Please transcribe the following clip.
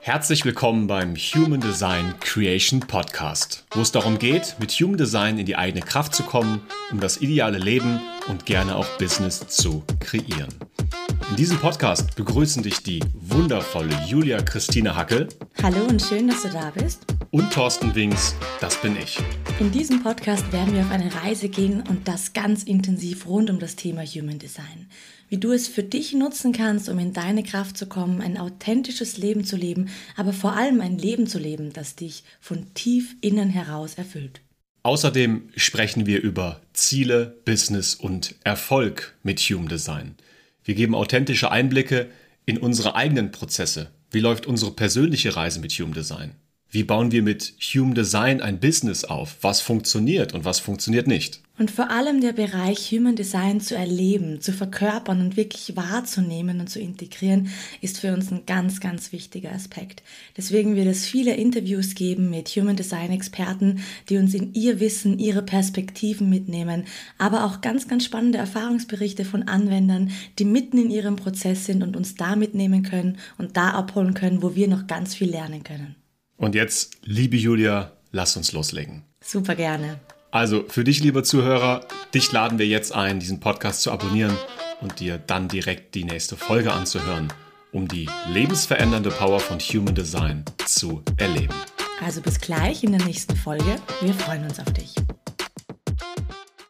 Herzlich willkommen beim Human Design Creation Podcast, wo es darum geht, mit Human Design in die eigene Kraft zu kommen, um das ideale Leben und gerne auch Business zu kreieren. In diesem Podcast begrüßen dich die wundervolle Julia Christine Hackel. Hallo und schön, dass du da bist. Und Thorsten Wings, das bin ich. In diesem Podcast werden wir auf eine Reise gehen und das ganz intensiv rund um das Thema Human Design wie du es für dich nutzen kannst, um in deine Kraft zu kommen, ein authentisches Leben zu leben, aber vor allem ein Leben zu leben, das dich von tief innen heraus erfüllt. Außerdem sprechen wir über Ziele, Business und Erfolg mit Human Design. Wir geben authentische Einblicke in unsere eigenen Prozesse. Wie läuft unsere persönliche Reise mit Human Design? Wie bauen wir mit Human Design ein Business auf? Was funktioniert und was funktioniert nicht? Und vor allem der Bereich Human Design zu erleben, zu verkörpern und wirklich wahrzunehmen und zu integrieren, ist für uns ein ganz, ganz wichtiger Aspekt. Deswegen wird es viele Interviews geben mit Human Design Experten, die uns in ihr Wissen, ihre Perspektiven mitnehmen, aber auch ganz, ganz spannende Erfahrungsberichte von Anwendern, die mitten in ihrem Prozess sind und uns da mitnehmen können und da abholen können, wo wir noch ganz viel lernen können. Und jetzt, liebe Julia, lass uns loslegen. Super gerne. Also für dich, lieber Zuhörer, dich laden wir jetzt ein, diesen Podcast zu abonnieren und dir dann direkt die nächste Folge anzuhören, um die lebensverändernde Power von Human Design zu erleben. Also bis gleich in der nächsten Folge. Wir freuen uns auf dich.